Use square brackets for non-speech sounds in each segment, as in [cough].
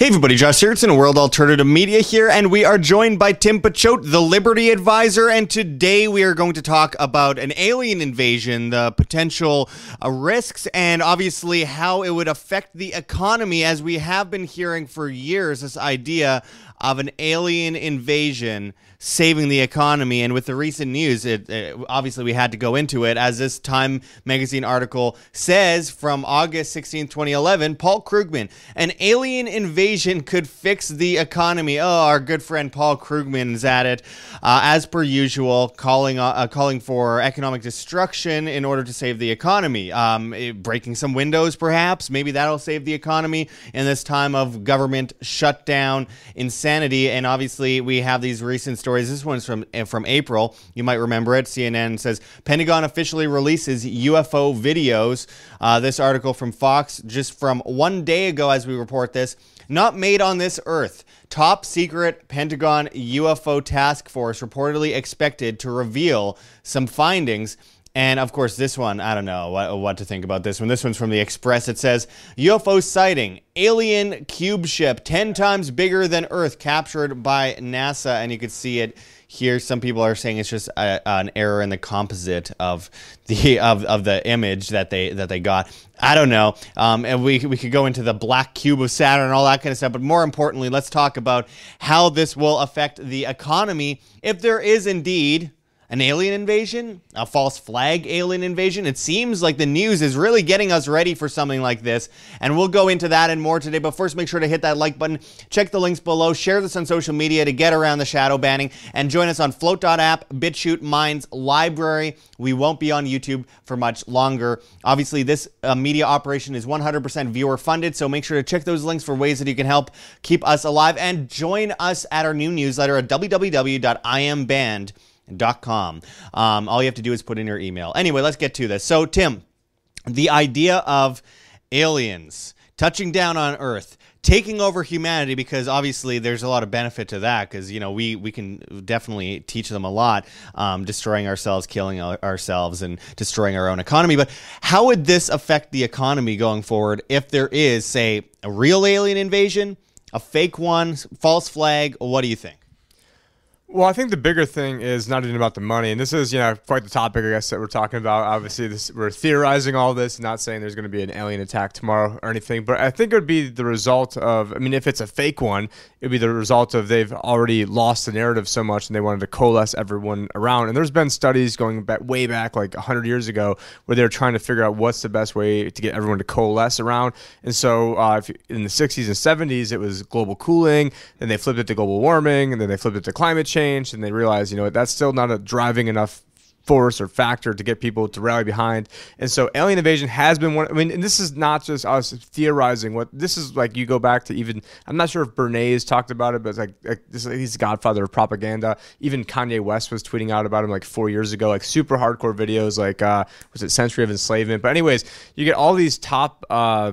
Hey everybody, Josh Sigurdson, World Alternative Media here, and we are joined by Tim Picciott, the Liberty Advisor, and today we are going to talk about an alien invasion, the potential uh, risks, and obviously how it would affect the economy, as we have been hearing for years this idea of an alien invasion saving the economy. And with the recent news, it, it, obviously we had to go into it. As this Time magazine article says from August 16, 2011, Paul Krugman, an alien invasion could fix the economy. Oh, our good friend Paul Krugman is at it, uh, as per usual, calling uh, calling for economic destruction in order to save the economy. Um, it, breaking some windows, perhaps. Maybe that'll save the economy in this time of government shutdown, insanity. And obviously, we have these recent stories stories. This one's from eh, from April. You might remember it. CNN says Pentagon officially releases UFO videos. Uh, this article from Fox just from one day ago, as we report this. Not made on this Earth. Top secret Pentagon UFO task force reportedly expected to reveal some findings and of course, this one, I don't know what, what, to think about this one. This one's from the Express. It says UFO sighting, alien cube ship 10 times bigger than Earth captured by NASA. And you can see it here. Some people are saying it's just a, an error in the composite of the of, of the image that they that they got. I don't know. Um, and we, we could go into the black cube of Saturn and all that kind of stuff. But more importantly, let's talk about how this will affect the economy if there is indeed an alien invasion, a false flag alien invasion. It seems like the news is really getting us ready for something like this. And we'll go into that and more today. But first, make sure to hit that like button, check the links below, share this on social media to get around the shadow banning, and join us on Flote.app, BitChute, Minds, LBRY. We won't be on YouTube for much longer. Obviously, this uh, media operation is 100% viewer funded, so make sure to check those links for ways that you can help keep us alive and join us at our new newsletter at www.iamband.com com. Um, all you have to do is put in your email. Anyway, let's get to this. So, Tim, the idea of aliens touching down on Earth, taking over humanity, because obviously there's a lot of benefit to that, because you know we we can definitely teach them a lot, um, destroying ourselves, killing ourselves, and destroying our own economy. But how would this affect the economy going forward if there is, say, a real alien invasion, a fake one, false flag? What do you think? Well, I think the bigger thing is not even about the money, and this is you know quite the topic I guess that we're talking about. Obviously, this we're theorizing all this, not saying there's going to be an alien attack tomorrow or anything, but I think it would be the result of. I mean, if it's a fake one, it would be the result of they've already lost the narrative so much, and they wanted to coalesce everyone around. And there's been studies going back way back, like 100 years ago, where they're trying to figure out what's the best way to get everyone to coalesce around. And so, uh, in the 60s and 70s, it was global cooling, then they flipped it to global warming, and then they flipped it to climate change change and they realize, you know, that's still not a driving enough force or factor to get people to rally behind. And so alien invasion has been one I mean, and this is not just us theorizing what this is like you go back to even I'm not sure if Bernays talked about it, but like, like this, he's godfather of propaganda. Even Kanye West was tweeting out about him like four years ago, like super hardcore videos like uh was it Century of Enslavement? But anyways, you get all these top uh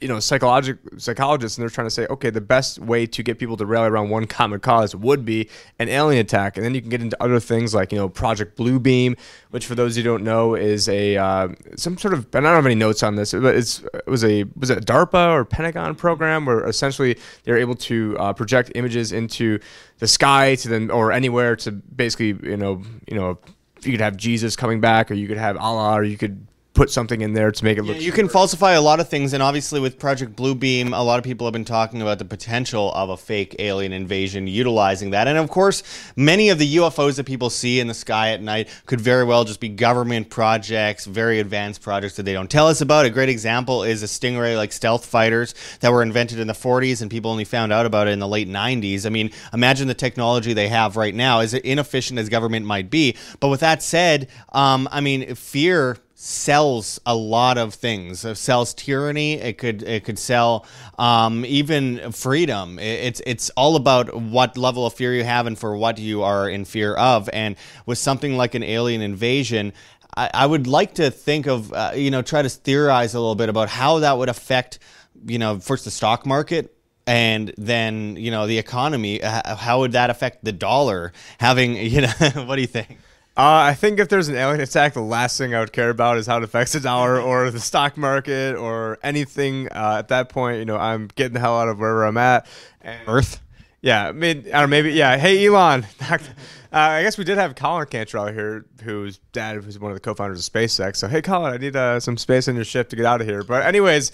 you know psychologic psychologists and they're trying to say okay the best way to get people to rally around one common cause would be an alien attack. And then you can get into other things like you know project bluebeam which for those who don't know is a uh, some sort of i don't have any notes on this but it's it was a was it a darpa or pentagon program where essentially they're able to uh, project images into the sky to then or anywhere to basically you know you know you could have jesus coming back or you could have allah or you could put something in there to make it look. Yeah, you can falsify a lot of things, and obviously with Project Bluebeam, a lot of people have been talking about the potential of a fake alien invasion utilizing that. And of course, many of the UFOs that people see in the sky at night could very well just be government projects, very advanced projects that they don't tell us about. A great example is a Stingray like stealth fighters that were invented in the 40s, and people only found out about it in the late 90s. I mean, imagine the technology they have right now, as inefficient as government might be. But with that said, um, I mean, fear sells a lot of things. It sells tyranny. It could it could sell um, even freedom. It's it's all about what level of fear you have and for what you are in fear of. And with something like an alien invasion. I, I would like to think of, uh, you know, try to theorize a little bit about how that would affect, you know, first the stock market, and then you know the economy how would that affect the dollar having [laughs] you know what do you think Uh, I think if there's an alien attack, the last thing I would care about is how it affects the dollar [laughs] or the stock market or anything. Uh, at that point, you know, I'm getting the hell out of wherever I'm at. And, Earth. Yeah, I mean, I maybe. Yeah, hey Elon. [laughs] uh, I guess we did have Colin Cantrell here, whose dad was one of the co-founders of SpaceX. So hey, Colin, I need uh, some space on your ship to get out of here. But anyways,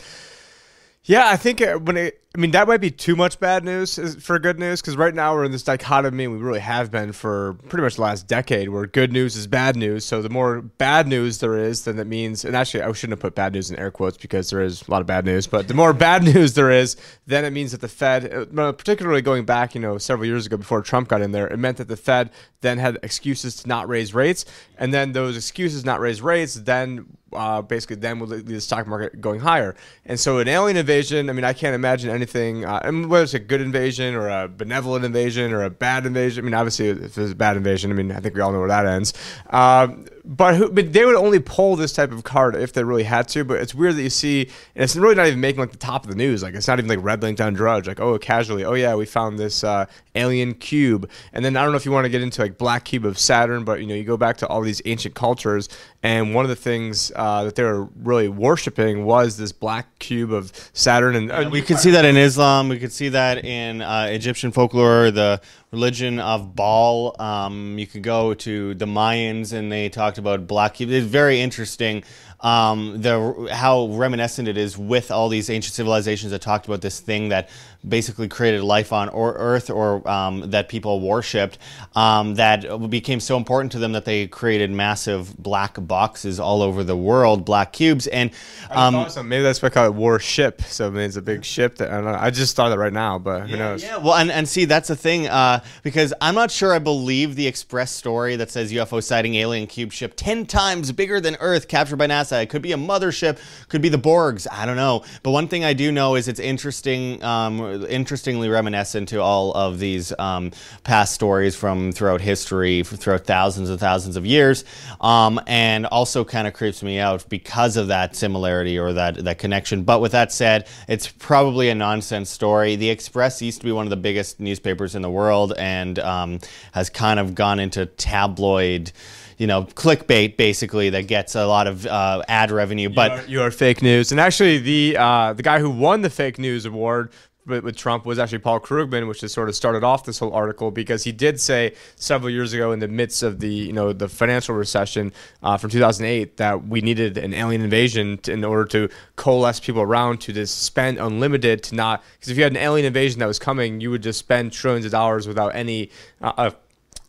yeah, I think when it, I mean that might be too much bad news for good news because right now we're in this dichotomy. And we really have been for pretty much the last decade, where good news is bad news. So the more bad news there is, then that means, and actually I shouldn't have put bad news in air quotes because there is a lot of bad news. But the more [laughs] bad news there is, then it means that the Fed, uh, particularly going back, you know, several years ago before Trump got in there, it meant that the Fed then had excuses to not raise rates, and then those excuses not raise rates then uh, basically then would lead the stock market going higher. And so an alien invasion, I mean, I can't imagine anything, uh, mean, whether it's a good invasion or a benevolent invasion or a bad invasion. I mean, obviously, if it's a bad invasion, I mean, I think we all know where that ends. Um, but who, but they would only pull this type of card if they really had to. But it's weird that you see, and it's really not even making like the top of the news. Like it's not even like red linked on Drudge. Like oh, casually, oh yeah, we found this uh, alien cube. And then I don't know if you want to get into like black cube of Saturn, but you know you go back to all these ancient cultures, and one of the things uh, that they were really worshiping was this black cube of Saturn. And uh, we could see that in Islam. We could see that in uh, Egyptian folklore. The religion of Baal. Um, you could go to the Mayans, and they talked about black. It's very interesting um, the how reminiscent it is with all these ancient civilizations that talked about this thing that basically created life on or Earth or um, that people worshipped um, that became so important to them that they created massive black boxes all over the world, black cubes, and um, maybe that's why I call it warship. So I mean, it's a big ship. That I, don't know. I just thought that right now, but who yeah, knows? Yeah, well, and, and see that's the thing uh, because I'm not sure I believe the Express story that says UFO sighting alien cube ship ten times bigger than Earth captured by NASA. It could be a mothership, could be the Borgs. I don't know. But one thing I do know is it's interesting, um, interestingly reminiscent to all of these um, past stories from throughout history, throughout thousands and thousands of years, um, and also kind of creeps me out because of that similarity or that that connection. But with that said, it's probably a nonsense story. The Express used to be one of the biggest newspapers in the world and um, has kind of gone into tabloid you know clickbait basically that gets a lot of uh, ad revenue. But you are, you are, fake news. And actually, the uh, the guy who won the fake news award with, Trump was actually Paul Krugman, which has sort of started off this whole article because he did say several years ago, in the midst of the you know the financial recession uh, from 2008, that we needed an alien invasion to, in order to coalesce people around to just spend unlimited to not because if you had an alien invasion that was coming, you would just spend trillions of dollars without any uh,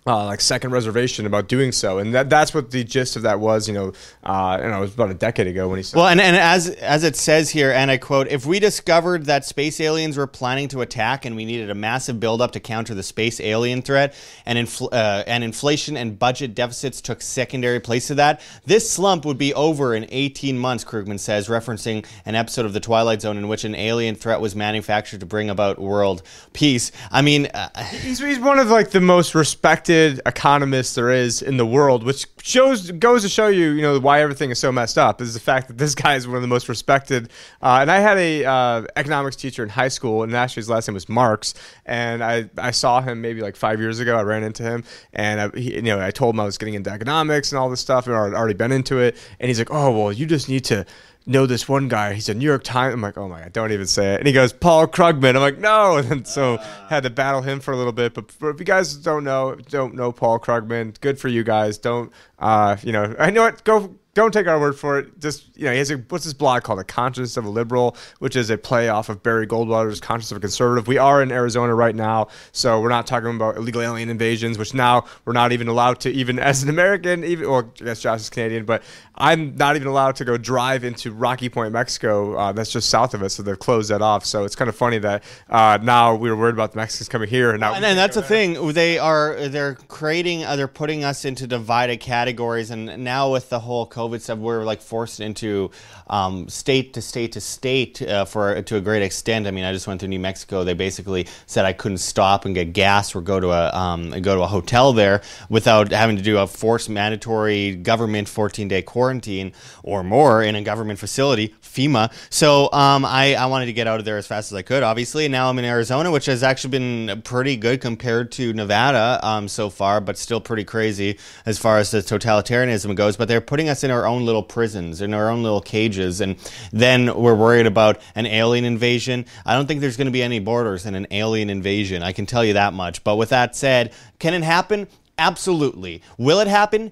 uh, like second reservation about doing so, and that that's what the gist of that was. You know, uh, know, it was about a decade ago when he said. Well, and, and as as it says here, and I quote: "If we discovered that space aliens were planning to attack, and we needed a massive buildup to counter the space alien threat, and infl- uh, and inflation and budget deficits took secondary place to that, this slump would be over in 18 months." Krugman says, referencing an episode of The Twilight Zone in which an alien threat was manufactured to bring about world peace. I mean, uh, he's he's one of like the most respected economist there is in the world, which shows goes to show you, you know, why everything is so messed up. Is the fact that this guy is one of the most respected. Uh, and I had a uh, economics teacher in high school, and actually his last name was Marx. And I, I saw him maybe like five years ago. I ran into him, and I, he, you know, I told him I was getting into economics and all this stuff, and I'd already been into it. And he's like, "Oh, well, you just need to." Know this one guy. He's a New York Times. I'm like, oh my god, don't even say it. And he goes, Paul Krugman. I'm like, no. [laughs] And so uh, had to battle him for a little bit. But if you guys don't know, don't know Paul Krugman, good for you guys. Don't, uh, you know, I know what. Go don't take our word for it. Just you know, he has a what's his blog called? The Conscience of a Liberal, which is a play off of Barry Goldwater's Conscience of a Conservative. We are in Arizona right now, so we're not talking about illegal alien invasions, which now we're not even allowed to even as an American, even well, I guess Josh is Canadian, but I'm not even allowed to go drive into Rocky Point, Mexico. Uh, that's just south of us, so they've closed that off. So it's kind of funny that uh, now we were worried about the Mexicans coming here, and now and, and that's the thing. They are they're creating, uh, they're putting us into divided categories, and now with the whole COVID COVID stuff, we're like forced into um, state to state to state uh, for to a great extent. I mean, I just went to New Mexico. They basically said I couldn't stop and get gas or go to a um, go to a hotel there without having to do a forced mandatory government 14 day quarantine or more in a government facility, FEMA. So um, I, I wanted to get out of there as fast as I could, obviously. And now I'm in Arizona, which has actually been pretty good compared to Nevada um, so far, but still pretty crazy as far as the totalitarianism goes. But they're putting us in our own little prisons, in our own little cages. And then we're worried about an alien invasion. I don't think there's going to be any borders in an alien invasion. I can tell you that much. But with that said, can it happen? Absolutely. Will it happen?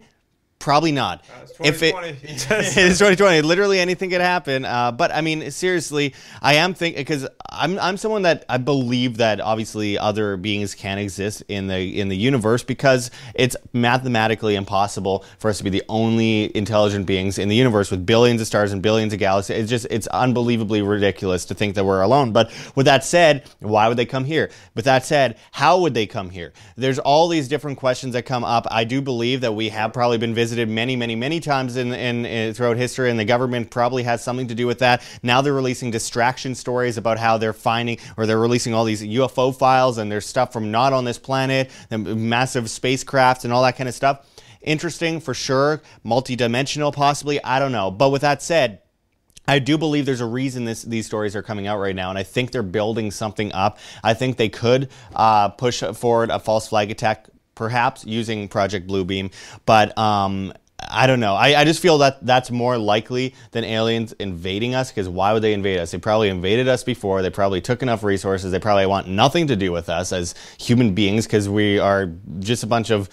Probably not. Uh, if it, it's 2020, [laughs] literally anything could happen. Uh, but I mean, seriously, I am thinking because I'm I'm someone that I believe that obviously other beings can exist in the in the universe because it's mathematically impossible for us to be the only intelligent beings in the universe with billions of stars and billions of galaxies. It's just it's unbelievably ridiculous to think that we're alone. But with that said, why would they come here? With that said, how would they come here? There's all these different questions that come up. I do believe that we have probably been visited many, many, many times in, in, in, throughout history, and the government probably has something to do with that. Now they're releasing distraction stories about how they're finding or they're releasing all these UFO files and there's stuff from not on this planet, massive spacecraft and all that kind of stuff. Interesting for sure, multidimensional possibly. I don't know, but with that said. I do believe there's a reason this, these stories are coming out right now, and I think they're building something up. I think they could uh, push forward a false flag attack perhaps using Project Bluebeam, but um, I don't know. I, I just feel that that's more likely than aliens invading us because why would they invade us? They probably invaded us before. They probably took enough resources. They probably want nothing to do with us as human beings because we are just a bunch of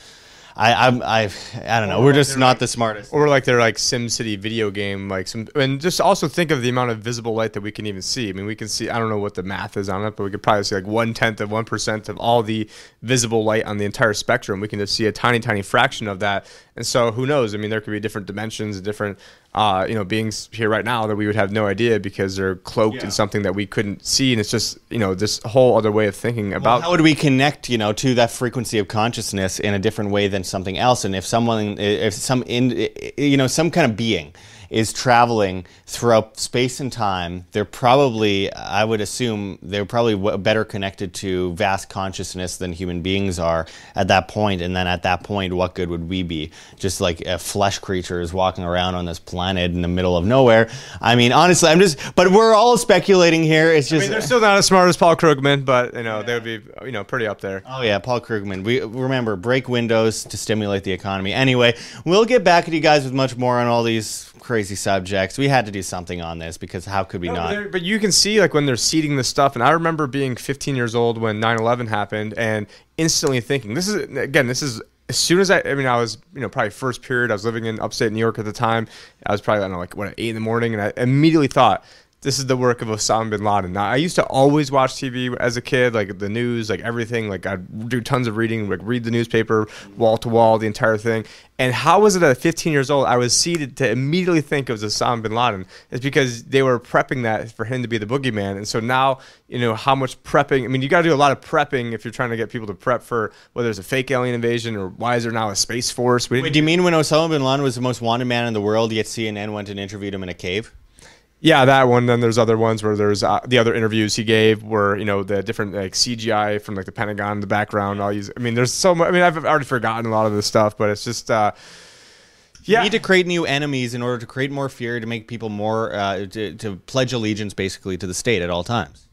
I I'm, I I don't know. Or We're just not like- the smartest. Or like they're like Sim City video game, like some, and just also think of the amount of visible light that we can even see. I mean, we can see. I don't know what the math is on it, but we could probably see like one tenth of one percent of all the visible light on the entire spectrum. We can just see a tiny, tiny fraction of that. And so, who knows? I mean, there could be different dimensions, and different, uh, you know, beings here right now that we would have no idea because they're cloaked Yeah. in something that we couldn't see. And it's just, you know, this whole other way of thinking about. how would we connect, you know, to that frequency of consciousness in a different way than something else? And if someone, if some, in, you know, some kind of being is traveling throughout space and time, they're probably, I would assume, they're probably w- better connected to vast consciousness than human beings are at that point. And then at that point, what good would we be? Just like a flesh creature is walking around on this planet in the middle of nowhere. I mean, honestly, I'm just, but we're all speculating here. It's I just. mean, they're still not as smart as Paul Krugman, but you know they would be, you know, pretty up there. Oh yeah, Paul Krugman. We remember break windows to stimulate the economy. Anyway, we'll get back to you guys with much more on all these crazy subjects. We had to do something on this because how could we No, not? but you can see like when they're seeding this stuff, and I remember being 15 years old when 9/11 happened, and instantly thinking, "This is again, this is." As soon as I, I mean, I was, you know, probably first period. I was living in upstate New York at the time. I was probably, I don't know, like what, eight in the morning, and I immediately thought, this is the work of Osama bin Laden. Now, I used to always watch TV as a kid, like the news, like everything. Like I'd do tons of reading, like read the newspaper wall to wall, the entire thing. And how was it at 15 years old I was seated to immediately think of Osama bin Laden? It's because they were prepping that for him to be the boogeyman. And so now, you know, how much prepping? I mean, you got to do a lot of prepping if you're trying to get people to prep for whether it's a fake alien invasion or why is there now a space force? Wait, do you mean when Osama bin Laden was the most wanted man in the world, yet CNN went and interviewed him in a cave? Yeah, that one. Then there's other ones where there's uh, the other interviews he gave were you know the different like CGI from like the Pentagon in the background. All these. I mean, there's so much. I mean, I've already forgotten a lot of this stuff, but it's just. Uh, You yeah. need to create new enemies in order to create more fear, to make people more, uh, to, to pledge allegiance basically to the state at all times.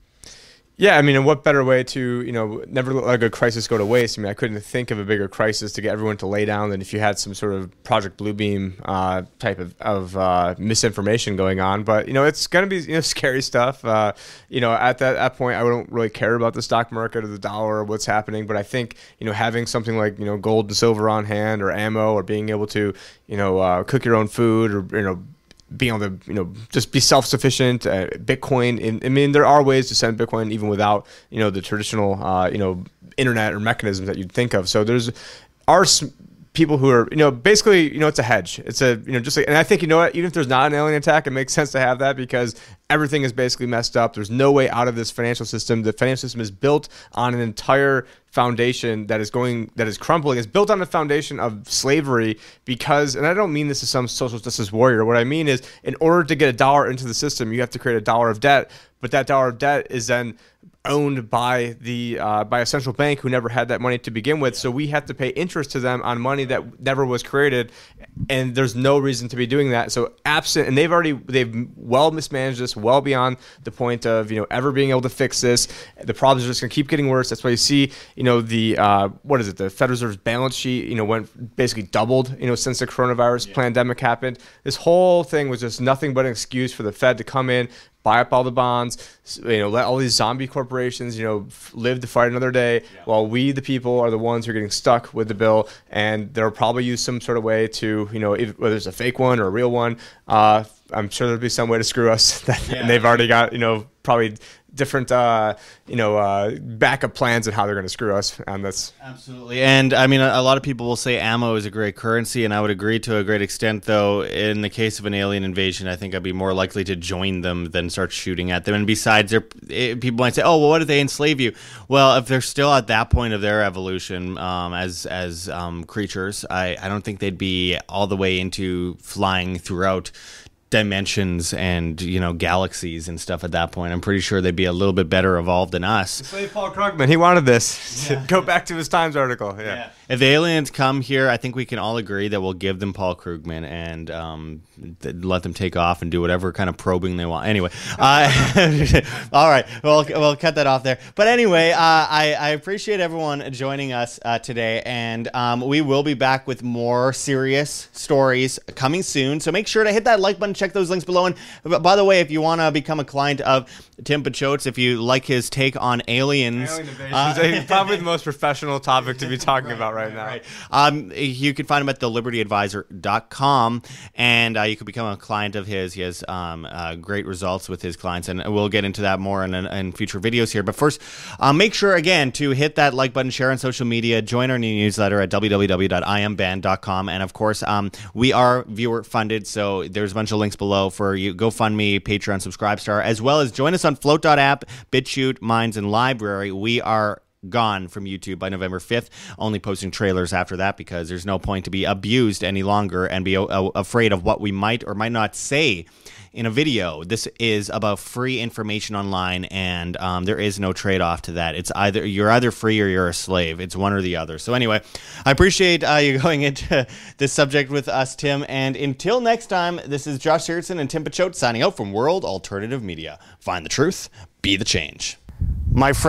Yeah, I mean, and what better way to, you know, never let a good crisis go to waste? I mean, I couldn't think of a bigger crisis to get everyone to lay down than if you had some sort of Project Bluebeam uh, type of, of uh, misinformation going on. But, you know, it's going to be, you know, [laughs] scary stuff. Uh, you know, at that, that point, I don't really care about the stock market or the dollar or what's happening. But I think, you know, having something like, you know, gold and silver on hand or ammo or being able to, you know, uh, cook your own food or, you know, being able to you know just be self-sufficient uh, bitcoin in, i mean there are ways to send bitcoin even without you know the traditional uh, you know internet or mechanisms that you'd think of. So there's are people who are you know basically you know it's a hedge. It's a you know just like and i think you know what even if there's not an alien attack it makes sense to have that because everything is basically messed up. There's no way out of this financial system. The financial system is built on an entire foundation that is going that is crumbling. It's built on the foundation of slavery because, and I don't mean this as some social justice warrior. What I mean is, in order to get a dollar into the system, you have to create a dollar of debt. But that dollar of debt is then owned by the uh, by a central bank who never had that money to begin with. So we have to pay interest to them on money that never was created, and there's no reason to be doing that. So absent, and they've already they've well mismanaged this, well beyond the point of you know ever being able to fix this. The problems are just going to keep getting worse. That's why you see you know the uh, what is it the Federal Reserve's balance sheet you know went basically doubled you know since the coronavirus yeah. pandemic happened. This whole thing was just nothing but an excuse for the Fed to come in, buy up all the bonds, you know, let all these zombie corporations, you know, live to fight another day, yeah. while we, the people, are the ones who are getting stuck with the bill, and they'll probably use some sort of way to, you know, if, whether it's a fake one or a real one, uh, I'm sure there'll be some way to screw us. [laughs] That, yeah. and they've already got, you know, probably different uh, you know uh, backup plans and how they're going to screw us and that's absolutely. And i mean a, a, lot of people will say ammo is a great currency and i would agree to a great extent though in the case of an alien invasion i think i'd be more likely to join them than start shooting at them. And besides it, eh, people might say oh well what if they enslave you? Well if they're still at that point of their evolution um, as as um, creatures I, I don't think they'd be all the way into flying throughout dimensions and you know galaxies and stuff at that point. I'm pretty sure they'd be a little bit better evolved than us. Say Paul Krugman, he wanted this. [laughs] Yeah. Go back to his Times article. Yeah. yeah. If the aliens come here, I think we can all agree that we'll give them Paul Krugman and um, th- let them take off and do whatever kind of probing they want. Anyway, uh, [laughs] all right, we'll we'll cut that off there. But anyway, uh, I I appreciate everyone joining us uh, today, and um, we will be back with more serious stories coming soon. So make sure to hit that like button check those links below. And by the way, if you want to become a client of Tim Picciott, if you like his take on aliens, Alien uh, [laughs] probably the most professional topic to be talking right, about right, right now. Um, you can find him at thelibertyadvisor.com, and uh, you can become a client of his. He has um, uh, great results with his clients, and we'll get into that more in, in future videos here. But first, uh, make sure again to hit that like button, share on social media, join our new newsletter at www.iamband.com, and of course, um, we are viewer funded, so there's a bunch of links links below for you GoFundMe, Patreon, Subscribestar, as well as join us on Flote.app, BitChute, Minds, and LBRY. We are gone from YouTube by November 5th, only posting trailers after that because there's no point to be abused any longer and be afraid of what we might or might not say in a video. This is about free information online, and um, there is no trade off to that. It's either you're either free or you're a slave. It's one or the other. So anyway, I appreciate uh, you [laughs] going into this subject with us, Tim. And until next time, this is Josh Sigurdson and Tim Picciott signing out from World Alternative Media. Find the truth, be the change. My friend.